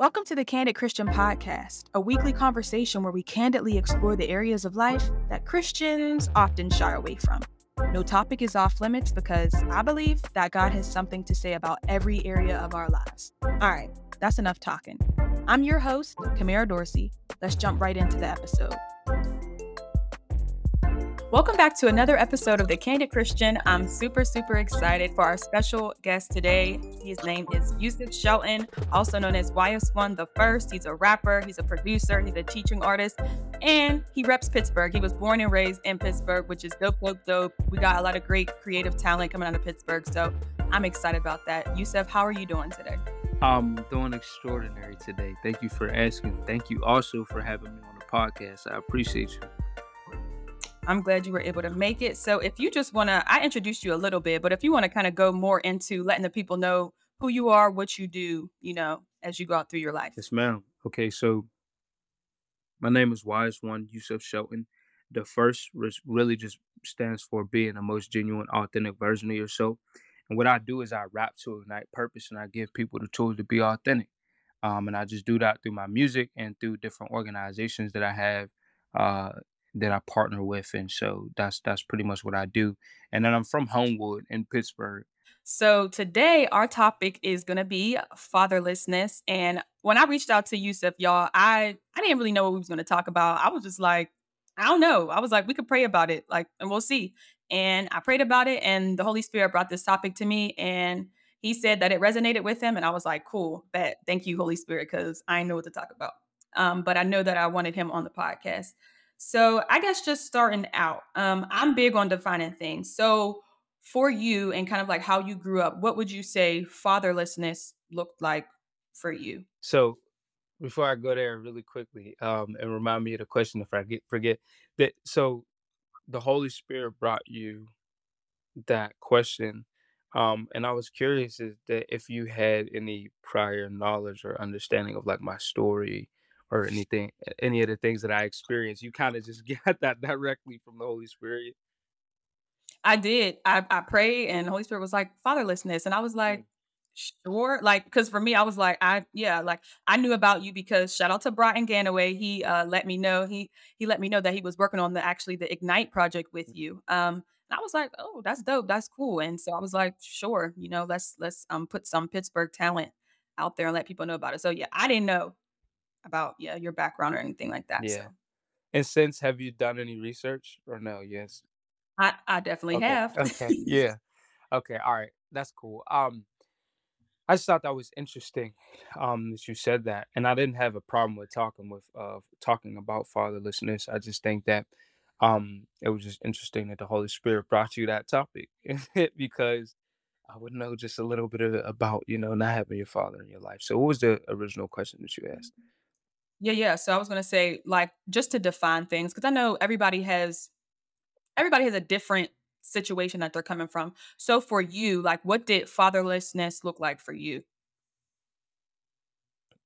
Welcome to the Candid Christian Podcast, a weekly conversation where we candidly explore the areas of life that Christians often shy away from. No topic is off limits because I believe that God has something to say about every area of our lives. All right, that's enough talking. I'm your host, Kamera Dorsey. Let's jump right into the episode. Welcome back to another episode of The Candid Christian. I'm super, super excited for our special guest today. His name is Yusef Shelton, also known as YS1 the First. He's a rapper, he's a producer, he's a teaching artist, and he reps Pittsburgh. He was born and raised in Pittsburgh, which is dope, dope, dope. We got a lot of great creative talent coming out of Pittsburgh, so I'm excited about that. Yusef, how are you doing today? I'm doing extraordinary today. Thank you for asking. Thank you also for having me on the podcast. I appreciate you. I'm glad you were able to make it. So, if you just want to, I introduced you a little bit, but if you want to kind of go more into letting the people know who you are, what you do, you know, as you go out through your life. Yes, ma'am. Okay, so my name is Wise One Yusef Shelton. The first really just stands for being the most genuine, authentic version of yourself. And what I do is I rap to ignite purpose and I give people the tools to be authentic. Um, and I just do that through my music and through different organizations that I have uh, that I partner with, and so that's that's pretty much what I do. And then I'm from Homewood in Pittsburgh. So today our topic is going to be fatherlessness. And when I reached out to Yusef, y'all, I I didn't really know what we was going to talk about. I was just like, I don't know. I was like, we could pray about it, like, and we'll see. And I prayed about it, and the Holy Spirit brought this topic to me, and he said that it resonated with him, and I was like, cool, bet. Thank you, Holy Spirit, because I know what to talk about. Um, but I know that I wanted him on the podcast. So I guess just starting out, um, I'm big on defining things. So for you and kind of like how you grew up, what would you say fatherlessness looked like for you? So before I go there really quickly, um, and remind me of the question if I get forget that so the Holy Spirit brought you that question. Um, and I was curious is that if you had any prior knowledge or understanding of like my story or anything, any of the things that I experienced. You kind of just got that directly from the Holy Spirit. I did. I, I prayed, and the Holy Spirit was like fatherlessness, and I was like, mm. sure, like because for me, I was like, I yeah, like I knew about you because shout out to Brian Ganaway. He uh, let me know he he let me know that he was working on the actually the Ignite project with mm. you. Um, and I was like, oh, that's dope, that's cool. And so I was like, sure, you know, let's let's um put some Pittsburgh talent out there and let people know about it. So yeah, I didn't know about yeah your background or anything like that. Yeah. So. And since have you done any research or no? Yes. I I definitely okay. have. okay. Yeah. Okay. All right. That's cool. Um, I just thought that was interesting, um, that you said that, and I didn't have a problem with talking with uh talking about fatherlessness. I just think that um it was just interesting that the Holy Spirit brought you that topic because I would know just a little bit of, about you know not having your father in your life. So, what was the original question that you asked? Yeah, yeah. So I was gonna say, like, just to define things, because I know everybody has everybody has a different situation that they're coming from. So for you, like, what did fatherlessness look like for you?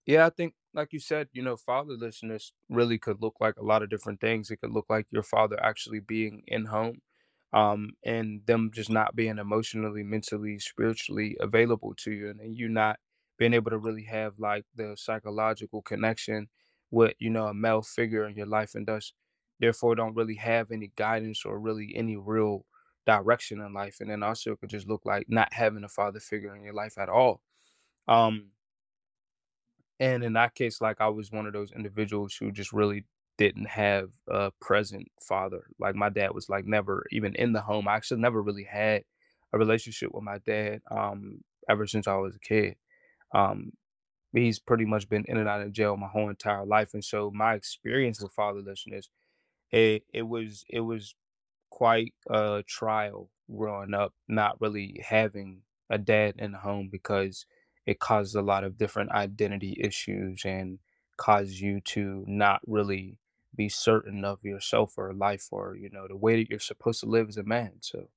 Yeah, I think, like you said, you know, fatherlessness really could look like a lot of different things. It could look like your father actually being in home, um, and them just not being emotionally, mentally, spiritually available to you, and, and you not being able to really have like the psychological connection with you know a male figure in your life and thus therefore don't really have any guidance or really any real direction in life and then also it could just look like not having a father figure in your life at all. Um and in that case like i was one of those individuals who just really didn't have a present father. Like my dad was like never even in the home. I actually never really had a relationship with my dad um ever since i was a kid. Um he's pretty much been in and out of jail my whole entire life and so my experience with fatherlessness it it was it was quite a trial growing up not really having a dad in the home because it causes a lot of different identity issues and causes you to not really be certain of yourself or life or you know the way that you're supposed to live as a man so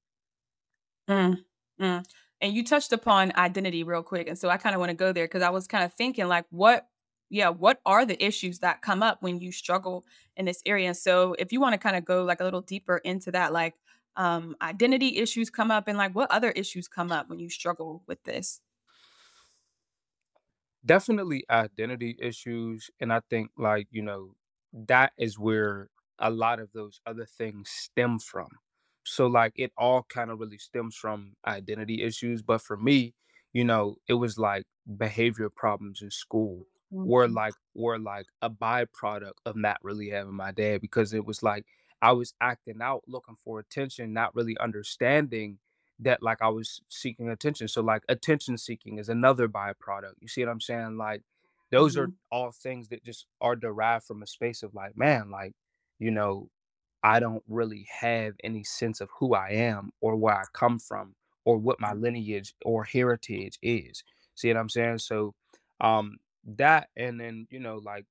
mm, mm. And you touched upon identity real quick. And so I kind of want to go there because I was kind of thinking, like, what, yeah, what are the issues that come up when you struggle in this area? And so if you want to kind of go like a little deeper into that, like, um, identity issues come up and like what other issues come up when you struggle with this? Definitely identity issues, and I think, like, you know, that is where a lot of those other things stem from. So, like, it all kinda really stems from identity issues, but for me, you know, it was like behavior problems in school were Mhm. like were like a byproduct of not really having my dad because it was like I was acting out looking for attention, not really understanding that like I was seeking attention. So like attention seeking is another byproduct. You see what I'm saying? Like those are Mhm. all things that just are derived from a space of like, man, like, you know, I don't really have any sense of who I am or where I come from or what my lineage or heritage is. See what I'm saying? So um that and then, you know, like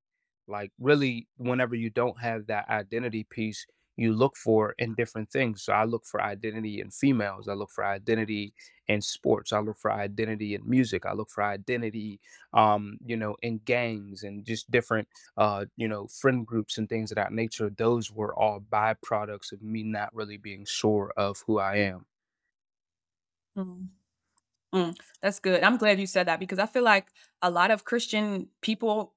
like really whenever you don't have that identity piece, you look for in different things. So I look for identity in females. I look for identity in sports. I look for identity in music. I look for identity um, you know, in gangs and just different uh, you know, friend groups and things of that nature. Those were all byproducts of me not really being sure of who I am. Mhm. Mm, that's good. I'm glad you said that because I feel like a lot of Christian people,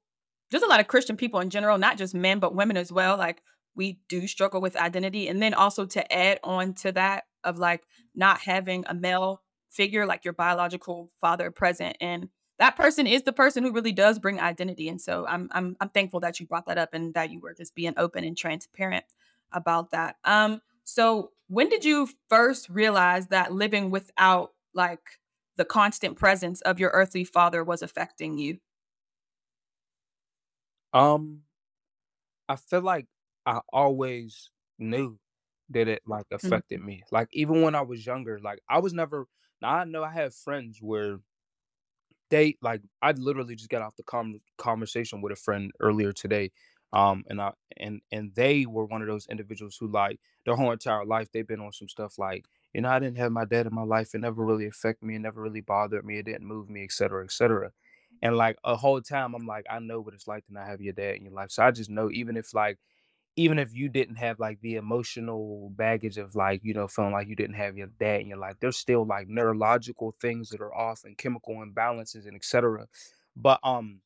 just a lot of Christian people in general, not just men, but women as well, like we do struggle with identity. And then also to add on to that of like not having a male figure, like your biological father present. And that person is the person who really does bring identity. And so I'm I'm I'm thankful that you brought that up and that you were just being open and transparent about that. Um, so when did you first realize that living without like the constant presence of your earthly father was affecting you. Um, I feel like I always knew that it like affected Mhm, me. Like even when I was younger, like I was never now I know I have friends where they like I literally just got off the com- conversation with a friend earlier today. Um and I and and they were one of those individuals who like their whole entire life they've been on some stuff like, you know, I didn't have my dad in my life. It never really affected me, it never really bothered me, it didn't move me, et cetera, et cetera. And like a whole time I'm like, I know what it's like to not have your dad in your life. So I just know even if like even if you didn't have like the emotional baggage of like you know feeling like you didn't have your dad in your life there's still like neurological things that are off and chemical imbalances and etc but um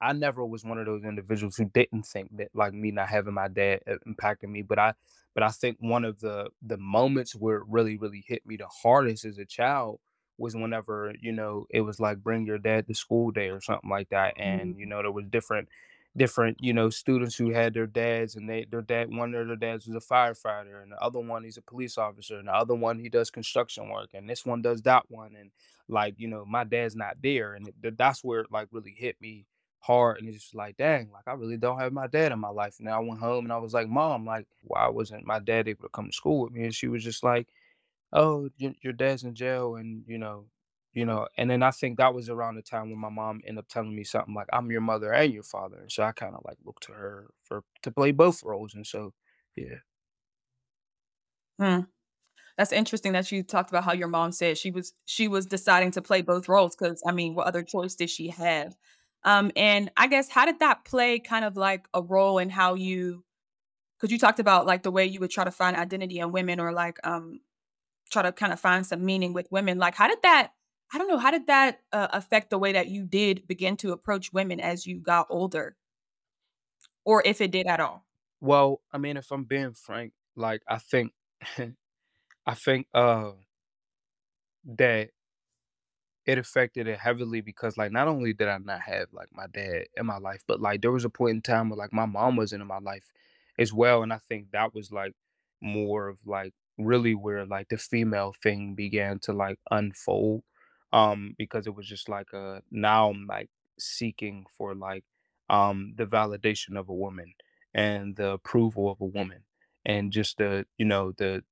I never was one of those individuals who didn't think that like me not having my dad uh, impacted me, but I but I think one of the the moments where it really really hit me the hardest as a child was whenever you know it was like bring your dad to school day or something like that, and you mhm, know there was different different you know students who had their dads and they their dad one of their dads was a firefighter and the other one he's a police officer and the other one he does construction work and this one does that one and like you know my dad's not there and it, that's where it like really hit me hard and it's just like dang like i really don't have my dad in my life. And then i went home and i was like mom like why wasn't my dad able to come to school with me? And she was just like oh your dad's in jail and you know you know and then i think that was around the time when my mom ended up telling me something like i'm your mother and your father and so i kind of like looked to her for to play both roles and so yeah mm. That's interesting that you talked about how your mom said she was she was deciding to play both roles because I mean, what other choice did she have? Um, and I guess how did that play kind of like a role in how you because you talked about like the way you would try to find identity in women or like um try to kind of find some meaning with women. Like how did that I don't know, how did that uh, affect the way that you did begin to approach women as you got older or if it did at all? well i mean if i'm being frank like i think i think uh that It affected it heavily because, like, not only did I not have, like, my dad in my life, but, like, there was a point in time where, like, my mom wasn't in my life as well, and I think that was, like, more of, like, really where, like, the female thing began to, like, unfold, um, because it was just like, uh, now I'm, like, seeking for, like, um, the validation of a woman and the approval of a woman, and just the you know, the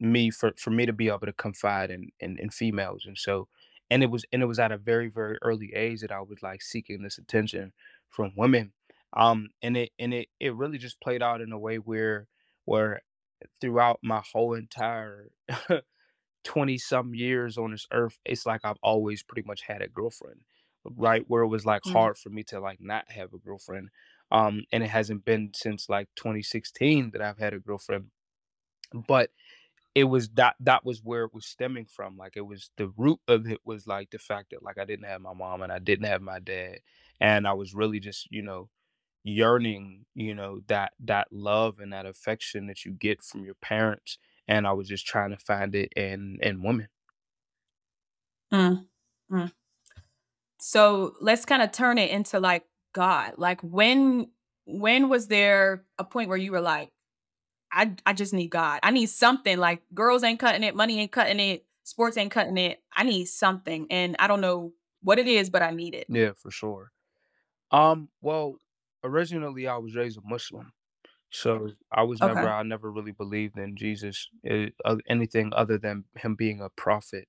me for for me to be able to confide in in, in females and so and it was and it was at a very very early age that i was like seeking this attention from women um and it and it it really just played out in a way where where throughout my whole entire 20 some years on this earth it's like i've always pretty much had a girlfriend right where it was like Mm, hard for me to like not have a girlfriend um and it hasn't been since like 2016 that i've had a girlfriend but it was that that was where it was stemming from, like, it was the root of it was, like, the fact that, like, I didn't have my mom and I didn't have my dad, and I was really just, you know, yearning, you know, that that love and that affection that you get from your parents, and I was just trying to find it in in women. Mm, mm. So let's kind of turn it into like God. Like when when was there a point where you were like, I I just need God. I need something. Like girls ain't cutting it, money ain't cutting it, sports ain't cutting it. I need something. And I don't know what it is, but I need it. Yeah, for sure. Um, well, originally I was raised a Muslim, so I was never Okay. I never really believed in Jesus, eh, uh, anything other than him being a prophet.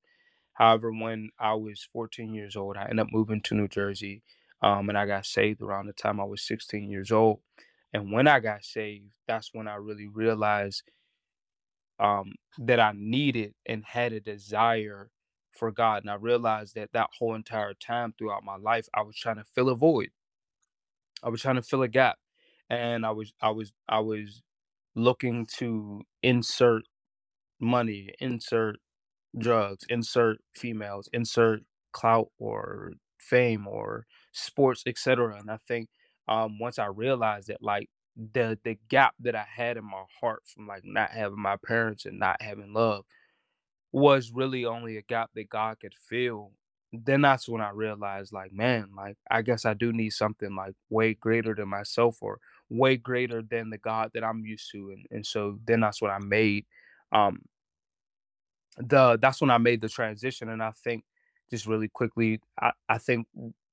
However, when I was 14 years old, I ended up moving to New Jersey, um, and I got saved around the time I was 16 years old. And when I got saved, that's when I really realized um, that I needed and had a desire for God. And I realized that that whole entire time throughout my life, I was trying to fill a void. I was trying to fill a gap, and I was I was I was looking to insert money, insert drugs, insert females, insert clout or fame or sports, etc. And I think um, once I realized that, like the the gap that I had in my heart from like not having my parents and not having love was really only a gap that God could fill. Then that's when I realized, like, man, like I guess I do need something like way greater than myself or way greater than the God that I'm used to. And and so then that's what I made. Um, the that's when I made the transition, and I think just really quickly, I, I think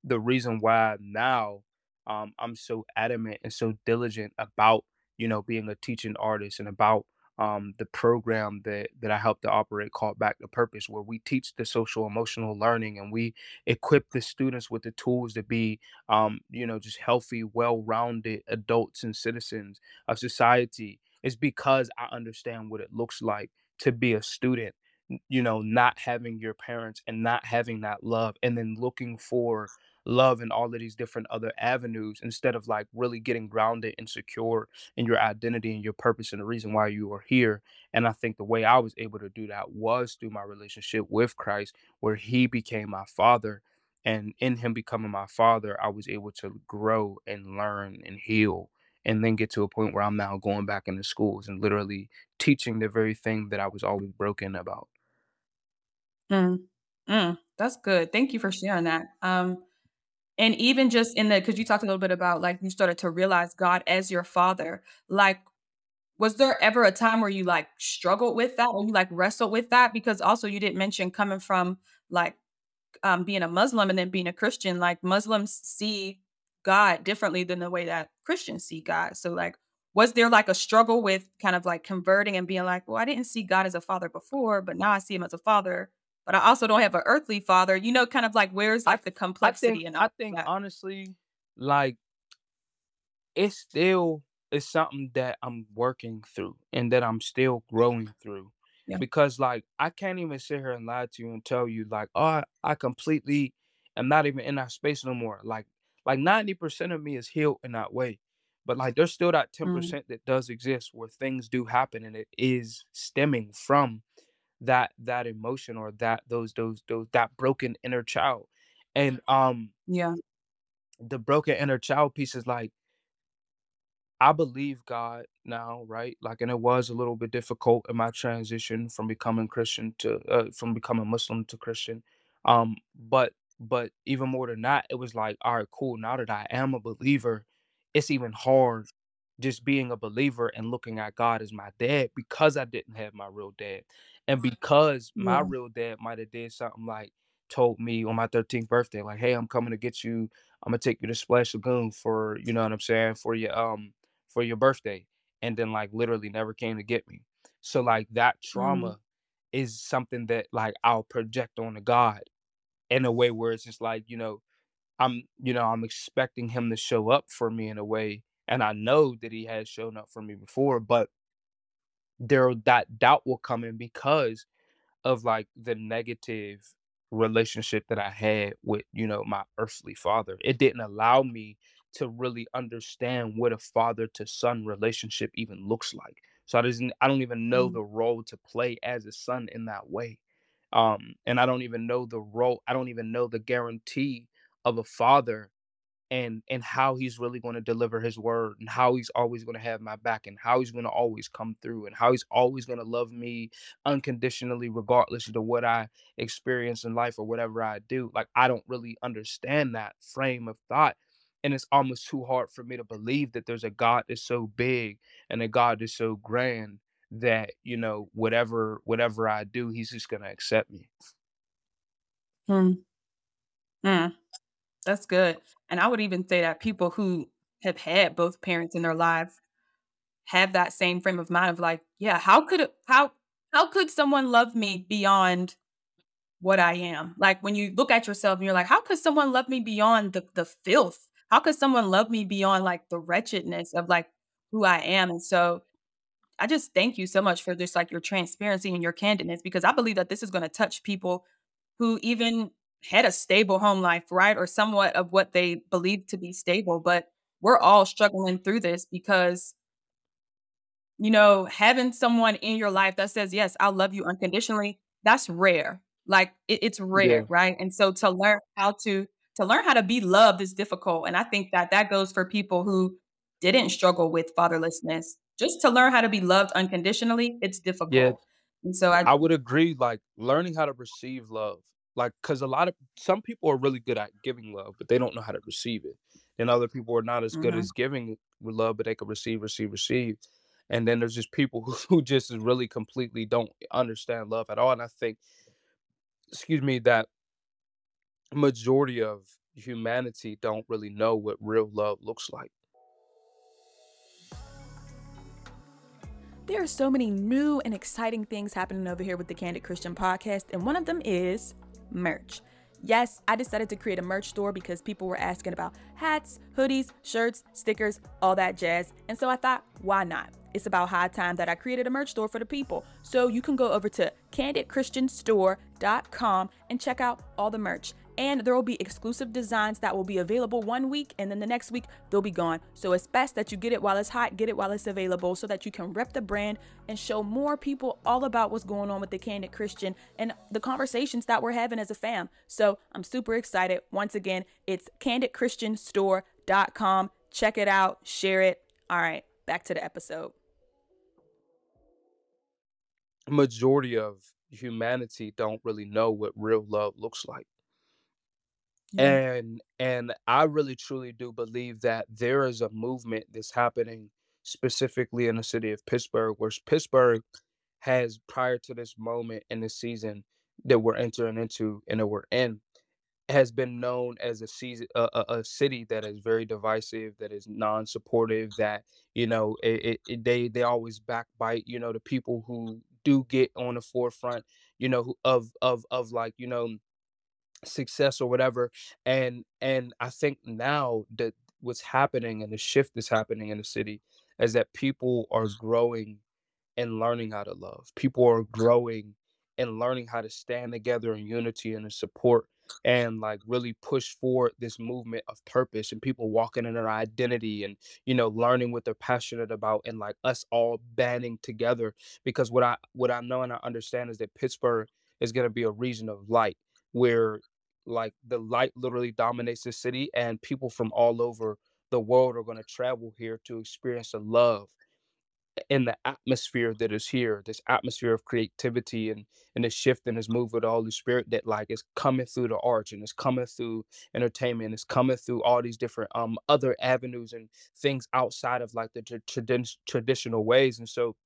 the reason why now um, I'm so adamant and so diligent about you know being a teaching artist and about um, the program that that I help to operate called Back to Purpose, where we teach the social emotional learning and we equip the students with the tools to be um, you know just healthy, well-rounded adults and citizens of society. Is because I understand what it looks like to be a student you know, not having your parents and not having that love, and then looking for love and all of these different other avenues instead of like really getting grounded and secure in your identity and your purpose and the reason why you are here. And I think the way I was able to do that was through my relationship with Christ, where He became my father. And in Him becoming my father, I was able to grow and learn and heal. And then get to a point where I'm now going back into schools and literally teaching the very thing that I was always broken about. Mm, mm. That's good. Thank you for sharing that. Um, and even just in the because you talked a little bit about like you started to realize God as your father. Like, was there ever a time where you like struggled with that or you like wrestled with that? Because also you didn't mention coming from like um, being a Muslim and then being a Christian, like Muslims see God differently than the way that Christians see God. So, like, was there like a struggle with kind of like converting and being like, well, I didn't see God as a father before, but now I see him as a father, but I also don't have an earthly father, you know, kind of like where's like the I think complexity and I think that? honestly, like it still is something that I'm working through and that I'm still growing through. Yeah. Because like I can't even sit here and lie to you and tell you like, oh, I, completely am not even in that space no more. Like like 90% of me is healed in that way. But like there's still that Mm, 10% that does exist where things do happen and it is stemming from that that emotion or that those those those that broken inner child. And um yeah. the broken inner child piece is like I believe God now, right? Like, and it was a little bit difficult in my transition from becoming Christian to uh, from becoming Muslim to Christian. Um, but but even more than that, it was like, all right, cool. Now that I am a believer, it's even hard just being a believer and looking at God as my dad because I didn't have my real dad, and because my Yeah. real dad might have did something like told me on my 13th birthday, like, hey, I'm coming to get you. I'm gonna take you to Splash Lagoon for you know what I'm saying for your um for your birthday and then like literally never came to get me. So like that Mm, trauma is something that like I'll project on onto God in a way where it's just like, you know, I'm you know, I'm expecting him to show up for me in a way and I know that he has shown up for me before, but there that doubt will come in because of like the negative relationship that I had with, you know, my earthly father. It didn't allow me to really understand what a father to son relationship even looks like. So I doesn't I don't even know Mm. the role to play as a son in that way. Um, and I don't even know the role I don't even know the guarantee of a father and and how he's really going to deliver his word and how he's always going to have my back and how he's going to always come through and how he's always going to love me unconditionally regardless of what I experience in life or whatever I do like I don't really understand that frame of thought and it's almost too hard for me to believe that there's a God that's so big and a God that's so grand that you know whatever whatever I do he's just going to accept me Mm. Mm. That's good. And I would even say that people who have had both parents in their lives have that same frame of mind of like, yeah, how could how how could someone love me beyond what I am? Like when you look at yourself and you're like, how could someone love me beyond the the filth? How could someone love me beyond like the wretchedness of like who I am? And so I just thank you so much for just like your transparency and your candidness because I believe that this is going to touch people who even had a stable home life, right? Or somewhat of what they believe to be stable, but we're all struggling through this because, you know, having someone in your life that says, "Yes, I love you unconditionally," that's rare. Like it, it's rare, yeah right? And so to learn how to to learn how to be loved is difficult, and I think that that goes for people who didn't struggle with fatherlessness. Just to learn how to be loved unconditionally, it's difficult yeah. And so I I would agree, like, learning how to receive love. Like, cause a lot of some people are really good at giving love, but they don't know how to receive it. And other people are not as good mhm. as giving love, but they can receive, receive, receive. And then there's just people who, who just really completely don't understand love at all. And I think, excuse me, that majority of humanity don't really know what real love looks like. There are so many new and exciting things happening over here with the Candid Christian podcast, and one of them is merch. Yes, I decided to create a merch store because people were asking about hats, hoodies, shirts, stickers, all that jazz. And so I thought, why not? It's about high time that I created a merch store for the people. So you can go over to candidchristianstore.com and check out all the merch. And there will be exclusive designs that will be available one week, and then the next week they'll be gone. So it's best that you get it while it's hot, get it while it's available, so that you can rep the brand and show more people all about what's going on with the Candid Christian and the conversations that we're having as a fam. So I'm super excited. Once again, it's candidchristianstore.com. Check it out, share it. All right, back to the episode. Majority of humanity don't really know what real love looks like. Yeah. And and I really truly do believe that there is a movement that's happening specifically in the city of Pittsburgh, where Pittsburgh has prior to this moment in the season that we're entering into and that we're in has been known as a season a, a, a city that is very divisive, that is non-supportive, that you know it, it, it- they they always backbite you know the people who do get on the forefront you know of of of like you know success or whatever and and i think now that what's happening and the shift that's happening in the city is that people are growing and learning how to love. People are growing and learning how to stand together in unity and in support and like really push forward this movement of purpose and people walking in their identity and you know learning what they're passionate about and like us all banding together because what i what i know and i understand is that pittsburgh is going to be a region of light where like the light literally dominates the city and people from all over the world are going to travel here to experience the love in the atmosphere that is here this atmosphere of creativity and and the shift and this move with the holy spirit that like is coming through the arts and it's coming through entertainment it's coming through all these different um other avenues and things outside of like the tra- tradi- traditional ways and so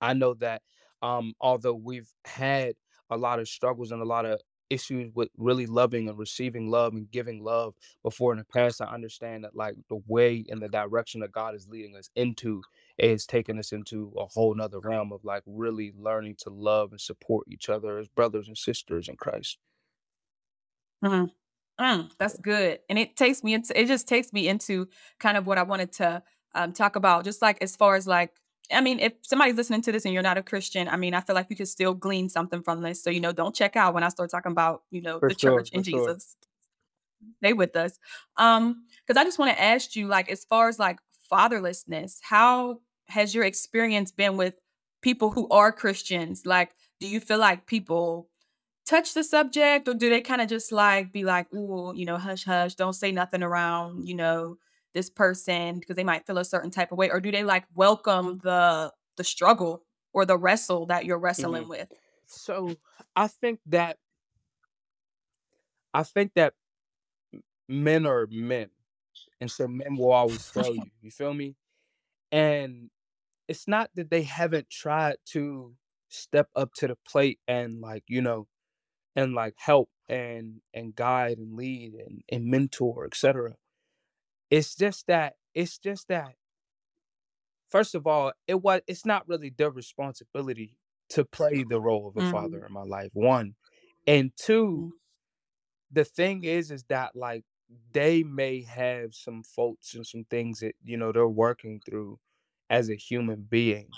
I know that um, although we've had a lot of struggles and a lot of issues with really loving and receiving love and giving love before in the past, I understand that like the way and the direction that God is leading us into is taking us into a whole nother realm of like really learning to love and support each other as brothers and sisters in Christ. Mhm. Mm, that's good. And it takes me into it just takes me into kind of what I wanted to um, talk about, just like as far as like, I mean, if somebody's listening to this and you're not a Christian, I mean, I feel like you could still glean something from this. So, you know, don't check out when I start talking about, you know, For the sure, church and sure. Jesus. Stay with us. Um, because I just want to ask you, like, as far as like fatherlessness, how has your experience been with people who are Christians? Like, do you feel like people touch the subject or do they kind of just like be like, ooh, you know, hush, hush, don't say nothing around, you know, this person because they might feel a certain type of way? Or do they like welcome the the struggle or the wrestle that you're wrestling mm-hmm. with? So I think that I think that men are men, and so men will always fail you. You feel me? And it's not that they haven't tried to step up to the plate and like you know and like help and and guide and lead and, and mentor etc it's just that it's just that first of all it was it's not really their responsibility to play the role of a Mm, father in my life one and two mm, the thing is is that like they may have some faults and some things that you know they're working through as a human being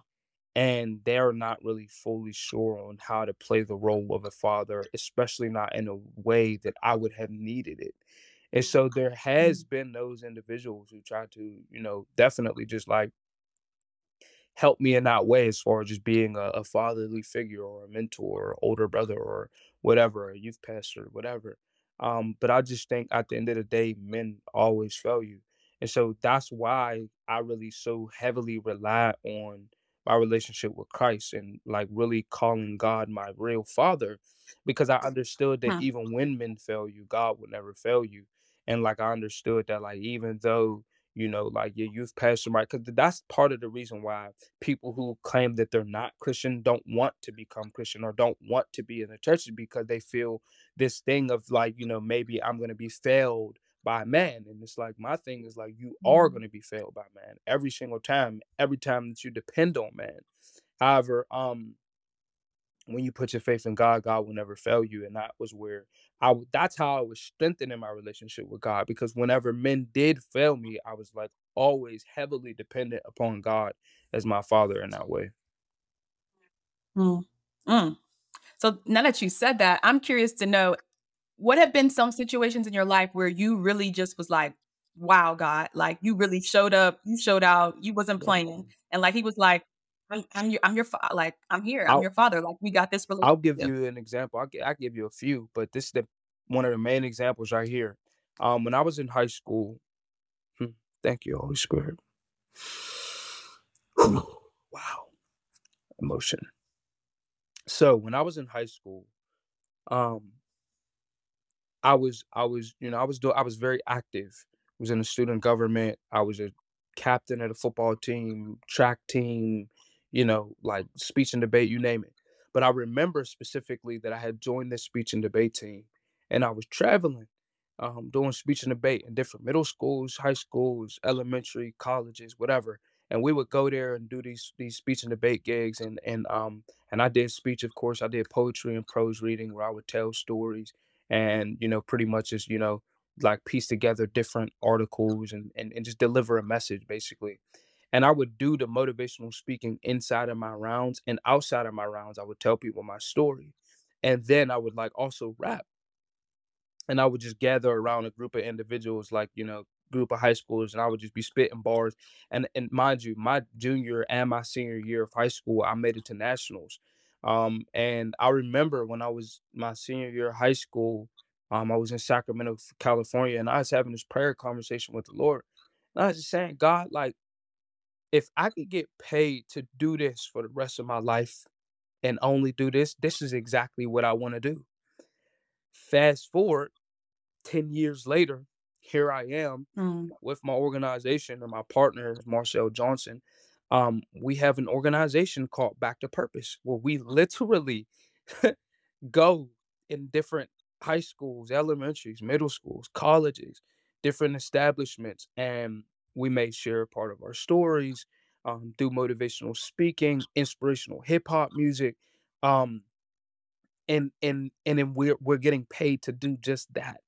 and they're not really fully sure on how to play the role of a father, especially not in a way that I would have needed it. And so there has mm, been those individuals who try to, you know, definitely just like help me in that way as far as just being a, a fatherly figure or a mentor or older brother or whatever, a youth pastor, whatever. Um, but I just think at the end of the day, men always fail you. And so that's why I really so heavily rely on my relationship with Christ and like really calling God my real father because I understood that mm, even when men fail you, God would never fail you. And like I understood that like even though you know, like your youth pastor, right? Because that's part of the reason why people who claim that they're not Christian don't want to become Christian or don't want to be in the church because they feel this thing of like, you know, maybe I'm going to be failed by man. And it's like, my thing is like, you are mm, going to be failed by man every single time, every time that you depend on man. However, um, when you put your faith in God, God will never fail you. And that was where I that's how I was strengthening my relationship with God because whenever men did fail me, I was like always heavily dependent upon God as my father in that way. mm, mm. So now that you said that, I'm curious to know what have been some situations in your life where you really just was like, "Wow, God!" Like you really showed up, you showed out, you wasn't playing, and like he was like, "I'm, I'm your, I'm your, fa- like I'm here, I'm I'll your father. Like we got this I'll give relationship." you an example. I'll, I'll give you a few, but this is the one of the main examples right here. Um, when I was in high school, hmm, thank you, Holy Spirit. wow, emotion. So when I was in high school, um, I was I was, you know, I was doing I was very active. I was in the student government. I was a captain of the football team, track team, you know, like speech and debate, you name it. But I remember specifically that I had joined this speech and debate team and I was traveling, um, doing speech and debate in different middle schools, high schools, elementary, colleges, whatever. And we would go there and do these these speech and debate gigs and and um and I did speech, of course. I did poetry and prose reading where I would tell stories and you know pretty much just you know like piece together different articles and, and and just deliver a message basically and i would do the motivational speaking inside of my rounds and outside of my rounds i would tell people my story and then i would like also rap and I would just gather around a group of individuals, like you know, group of high schoolers, and I would just be spitting bars. And and mind you, my junior and my senior year of high school, I made it to nationals. Um, and I remember when I was my senior year of high school, um, I was in Sacramento, California, and I was having this prayer conversation with the Lord. And I was just saying, God, like, if I could get paid to do this for the rest of my life and only do this, this is exactly what I want to do. Fast forward 10 years later, here I am Mm, with my organization and my partner, Marcel Johnson. Um, we have an organization called Back to Purpose, where we literally go in different high schools, elementaries, middle schools, colleges, different establishments, and we may share part of our stories, um, do motivational speaking, inspirational hip hop music. Um, and and and then we're we're getting paid to do just that.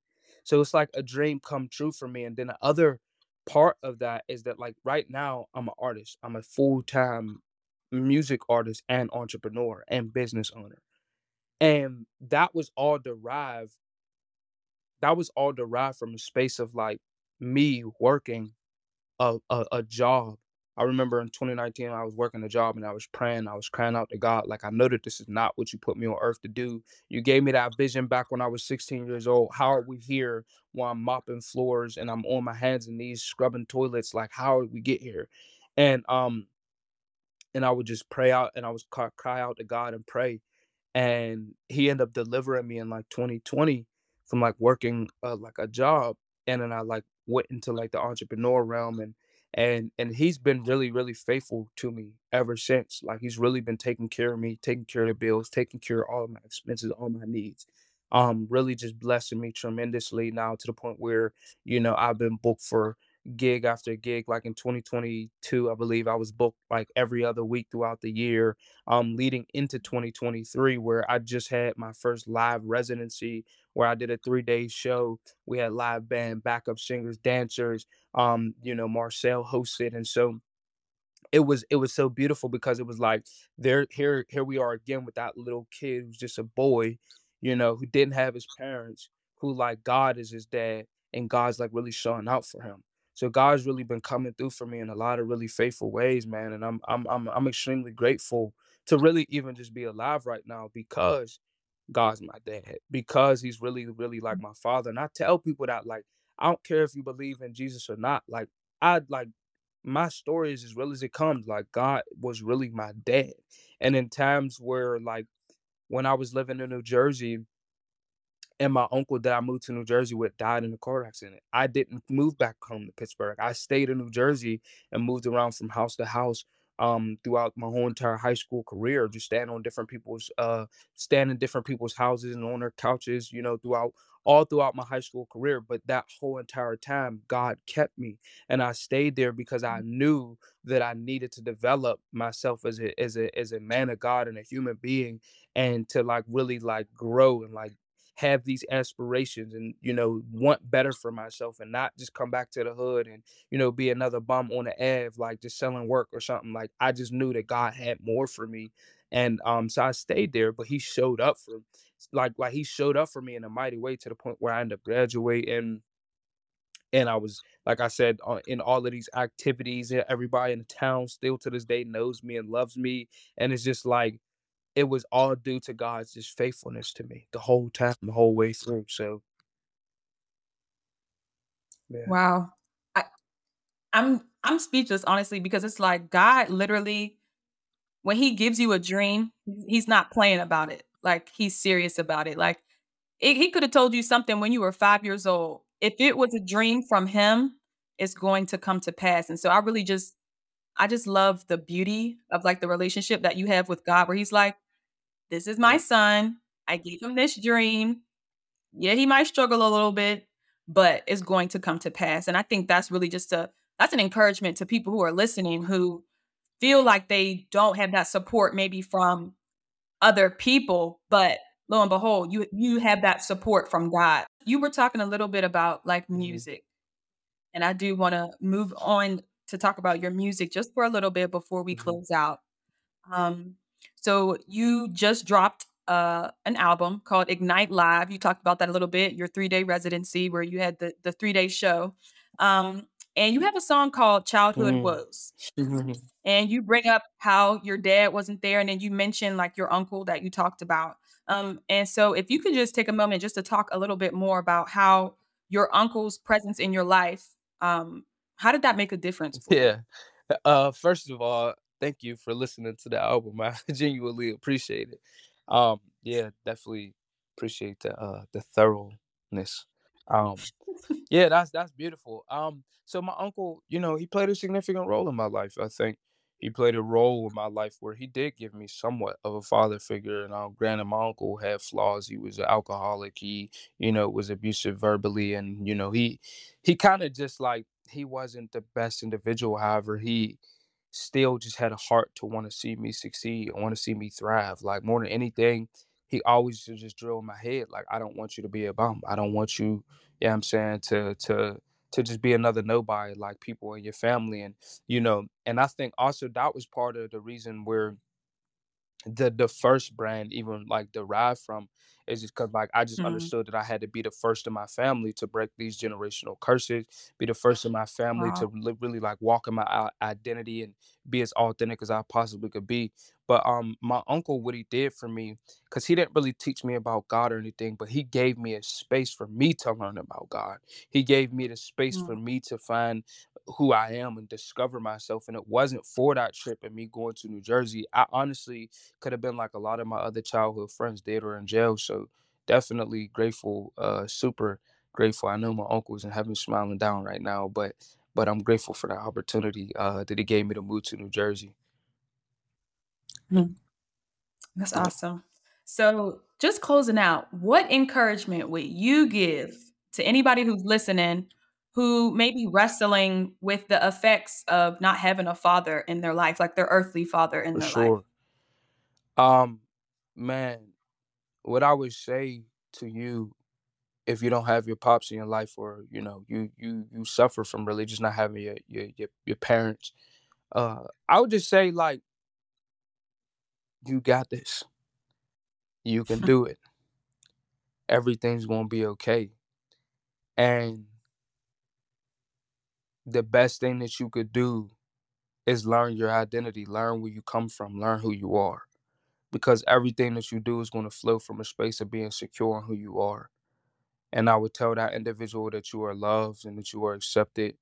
So it's like a dream come true for me. And then the other part of that is that like right now I'm an artist. I'm a full-time music artist and entrepreneur and business owner. And that was all derived that was all derived from a space of like me working a, a, a job I remember in 2019 I was working a job and I was praying, I was crying out to God, like I know that this is not what you put me on earth to do. You gave me that vision back when I was 16 years old. How are we here while I'm mopping floors and I'm on my hands and knees scrubbing toilets? Like how did we get here? And um and I would just pray out and I was cry, cry out to God and pray. And he ended up delivering me in like 2020 from like working uh, like a job. And then I like went into like the entrepreneur realm and and and he's been really really faithful to me ever since like he's really been taking care of me taking care of the bills taking care of all of my expenses all my needs um really just blessing me tremendously now to the point where you know i've been booked for gig after gig like in 2022 i believe i was booked like every other week throughout the year um leading into 2023 where i just had my first live residency where i did a three day show. We had live band backup singers dancers um you know marcel hosted and so it was it was so beautiful because it was like there here here we are again with that little kid who's just a boy you know who didn't have his parents who like god is his dad and god's like really showing out for him so god's really been coming through for me in a lot of really faithful ways man and i'm i'm i'm, I'm extremely grateful to really even just be alive right now because god's my dad because he's really really like mm. my father and i tell people that like i don't care if you believe in jesus or not like i like my story is as real as it comes. Like God was really my dad. And in times where like when I was living in New Jersey and my uncle that I moved to New Jersey with died in a car accident. I didn't move back home to Pittsburgh. I stayed in New Jersey and moved around from house to house um throughout my whole entire high school career just standing on different people's uh standing in different people's houses and on their couches you know throughout all throughout my high school career but that whole entire time god kept me and i stayed there because i knew that i needed to develop myself as a as a as a man of god and a human being and to like really like grow and like have these aspirations and you know want better for myself and not just come back to the hood and you know be another bum on the ave like just selling work or something like i just knew that god had more for me and um so i stayed there but he showed up for like like he showed up for me in a mighty way to the point where i ended up graduating and I was, like I said, uh, in all of these activities. Everybody in the town still to this day knows me and loves me, and it's just like it was all due to God's just faithfulness to me the whole time, the whole way through. So yeah. Wow. I I'm I'm speechless honestly because it's like God literally when he gives you a dream, he's not playing about it. Like he's serious about it. Like it, he could have told you something when you were 5 years old. If it was a dream from him, it's going to come to pass. And so I really just I just love the beauty of like the relationship that you have with God where he's like, this is my son. I gave him this dream. Yeah, he might struggle a little bit, but it's going to come to pass. And I think that's really just a that's an encouragement to people who are listening who feel like they don't have that support maybe from other people, but lo and behold, you you have that support from God. You were talking a little bit about like Mhm. music, and I do want to move on to talk about your music just for a little bit before we Mhm. close out. Um, so you just dropped uh, an album called Ignite Live. You talked about that a little bit, your three day residency where you had the, the three day show. Um, and you have a song called Childhood Mm. Woes. And you bring up how your dad wasn't there, and then you mentioned like your uncle that you talked about. Um, and so if you could just take a moment just to talk a little bit more about how your uncle's presence in your life, um, how did that make a difference for you? Yeah. Uh, first of all, thank you for listening to the album. I genuinely appreciate it. Um, yeah, definitely appreciate the uh the thoroughness. Um, Yeah, that's that's beautiful. Um, so my uncle, you know, he played a significant role in my life. I think he played a role in my life where he did give me somewhat of a father figure. And um, granted, my uncle had flaws. He was an alcoholic. He, you know, was abusive verbally, and you know, he he kind of just like he wasn't the best individual. However, he still just had a heart to want to see me succeed want to see me thrive. Like more than anything, he always just drill in my head, like, I don't want you to be a bum. I don't want you, yeah, I'm saying, to to to just be another nobody like people in your family. And, you know, and I think also that was part of the reason where the the first brand even like derived from It's just because like I just Mhm. understood that I had to be the first in my family to break these generational curses, be the first in my family to li- really like walk in my identity and be as authentic as I possibly could be. But um, my uncle, what he did for me, because he didn't really teach me about God or anything, but he gave me a space for me to learn about God. He gave me the space for Mm. me to find who I am and discover myself. And it wasn't for that trip and me going to New Jersey. I honestly could have been like a lot of my other childhood friends did or in jail. So definitely grateful, uh, super grateful. I know my uncle's in heaven smiling down right now, but but I'm grateful for that opportunity uh, that he gave me to move to New Jersey. Mhm. That's Yeah, awesome. So, just closing out, what encouragement would you give to anybody who's listening who may be wrestling with the effects of not having a father in their life, like their earthly father in for their life? sure. Um, man, what I would say to you if you don't have your pops in your life or you know you you you suffer from really just not having your your your, your parents uh i would just say like you got this. You can do it. Everything's gonna be okay. And the best thing that you could do is learn your identity learn where you come from learn who you are because everything that you do is going to flow from a space of being secure in who you are and i would tell that individual that you are loved and that you are accepted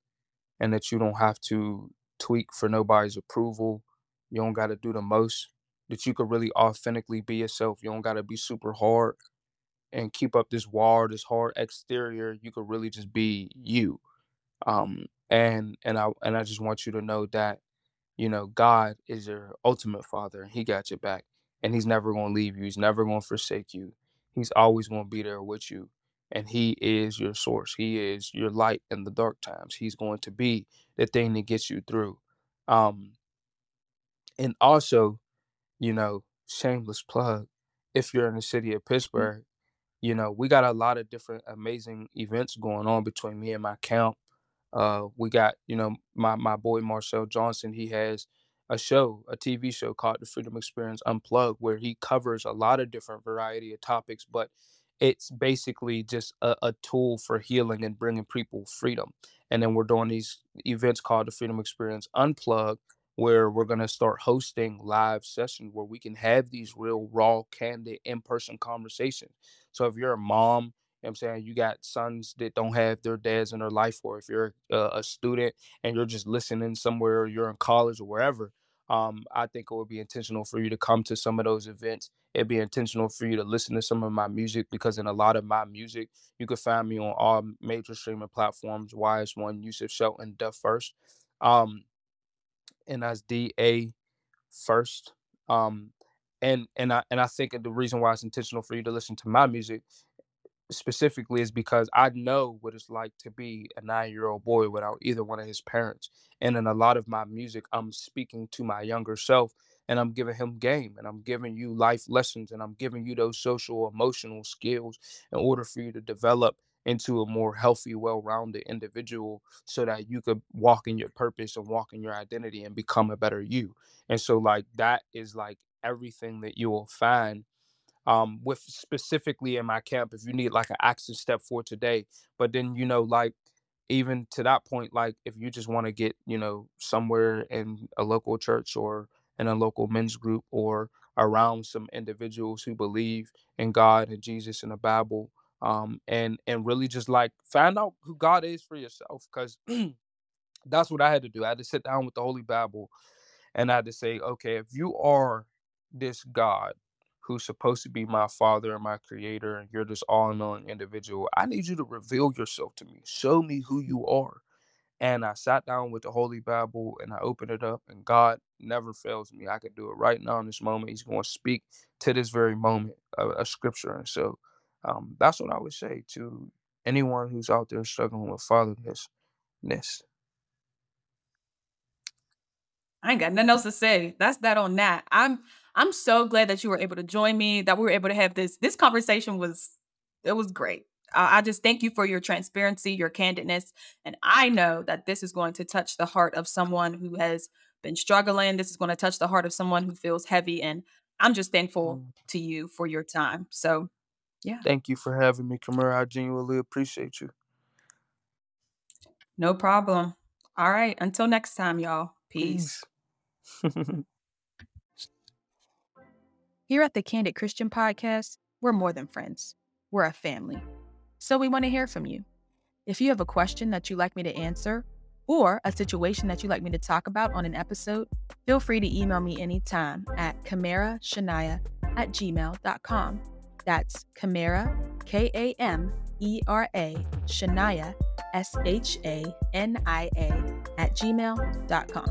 and that you don't have to tweak for nobody's approval. You don't got to do the most. That you could really authentically be yourself. You don't got to be super hard and keep up this wall, this hard exterior. You could really just be you. Um, and and I and I just want you to know that you know, God is your ultimate father he got your back. And he's never going to leave you. He's never going to forsake you. He's always going to be there with you. And he is your source. He is your light in the dark times. He's going to be the thing that gets you through. Um, and also, you know, shameless plug, if you're in the city of Pittsburgh, you know, we got a lot of different amazing events going on between me and my camp uh, we got, you know, my my boy Marcel Johnson. He has a show, a TV show called The Freedom Experience Unplugged, where he covers a lot of different variety of topics, but it's basically just a, a tool for healing and bringing people freedom. And then we're doing these events called the Freedom Experience Unplugged, where we're gonna start hosting live sessions where we can have these real, raw, candid, in-person conversations. So if you're a mom I'm saying? You got sons that don't have their dads in their life, or if you're a, a student and you're just listening somewhere, or you're in college or wherever, um, I think it would be intentional for you to come to some of those events. It'd be intentional for you to listen to some of my music because in a lot of my music, you can find me on all major streaming platforms. YS1, Yusef Shelton, Da First, um, and D A First. Um, and and I and I think the reason why it's intentional for you to listen to my music specifically is because I know what it's like to be a nine year old boy without either one of his parents. And in a lot of my music, I'm speaking to my younger self and I'm giving him game and I'm giving you life lessons and I'm giving you those social emotional skills in order for you to develop into a more healthy, well rounded individual so that you could walk in your purpose and walk in your identity and become a better you. And so, like, that is like everything that you will find um with specifically in my camp if you need like an action step for today but then you know like even to that point like if you just want to get you know somewhere in a local church or in a local men's group or around some individuals who believe in god and jesus and the bible um and and really just like find out who god is for yourself because that's what i had to do i had to sit down with the holy bible and I had to say, okay, if you are this God who's supposed to be my father and my creator, and you're this all knowing individual, I need you to reveal yourself to me. Show me who you are. And I sat down with the Holy Bible and I opened it up, and God never fails me. I could do it right now in this moment. He's going to speak to this very moment a, a scripture. And so um, that's what I would say to anyone who's out there struggling with fatherlessness. I ain't got nothing else to say. That's that on that. I'm I'm so glad that you were able to join me, that we were able to have this this conversation was it was great. I I just thank you for your transparency, your candidness, and I know that this is going to touch the heart of someone who has been struggling. This is going to touch the heart of someone who feels heavy, and I'm just thankful Mm. to you for your time. So Yeah. Thank you for having me, Kamera. I genuinely appreciate you. No problem. All right. Until next time, y'all. Peace. Peace. Here at the Candid Christian Podcast, we're more than friends. We're a family. So we want to hear from you. If you have a question that you'd like me to answer, or a situation that you'd like me to talk about on an episode, feel free to email me anytime at kamerashania at gmail.com. That's Kamera, K A M E R A, Shania, S H A N I A, at gmail.com.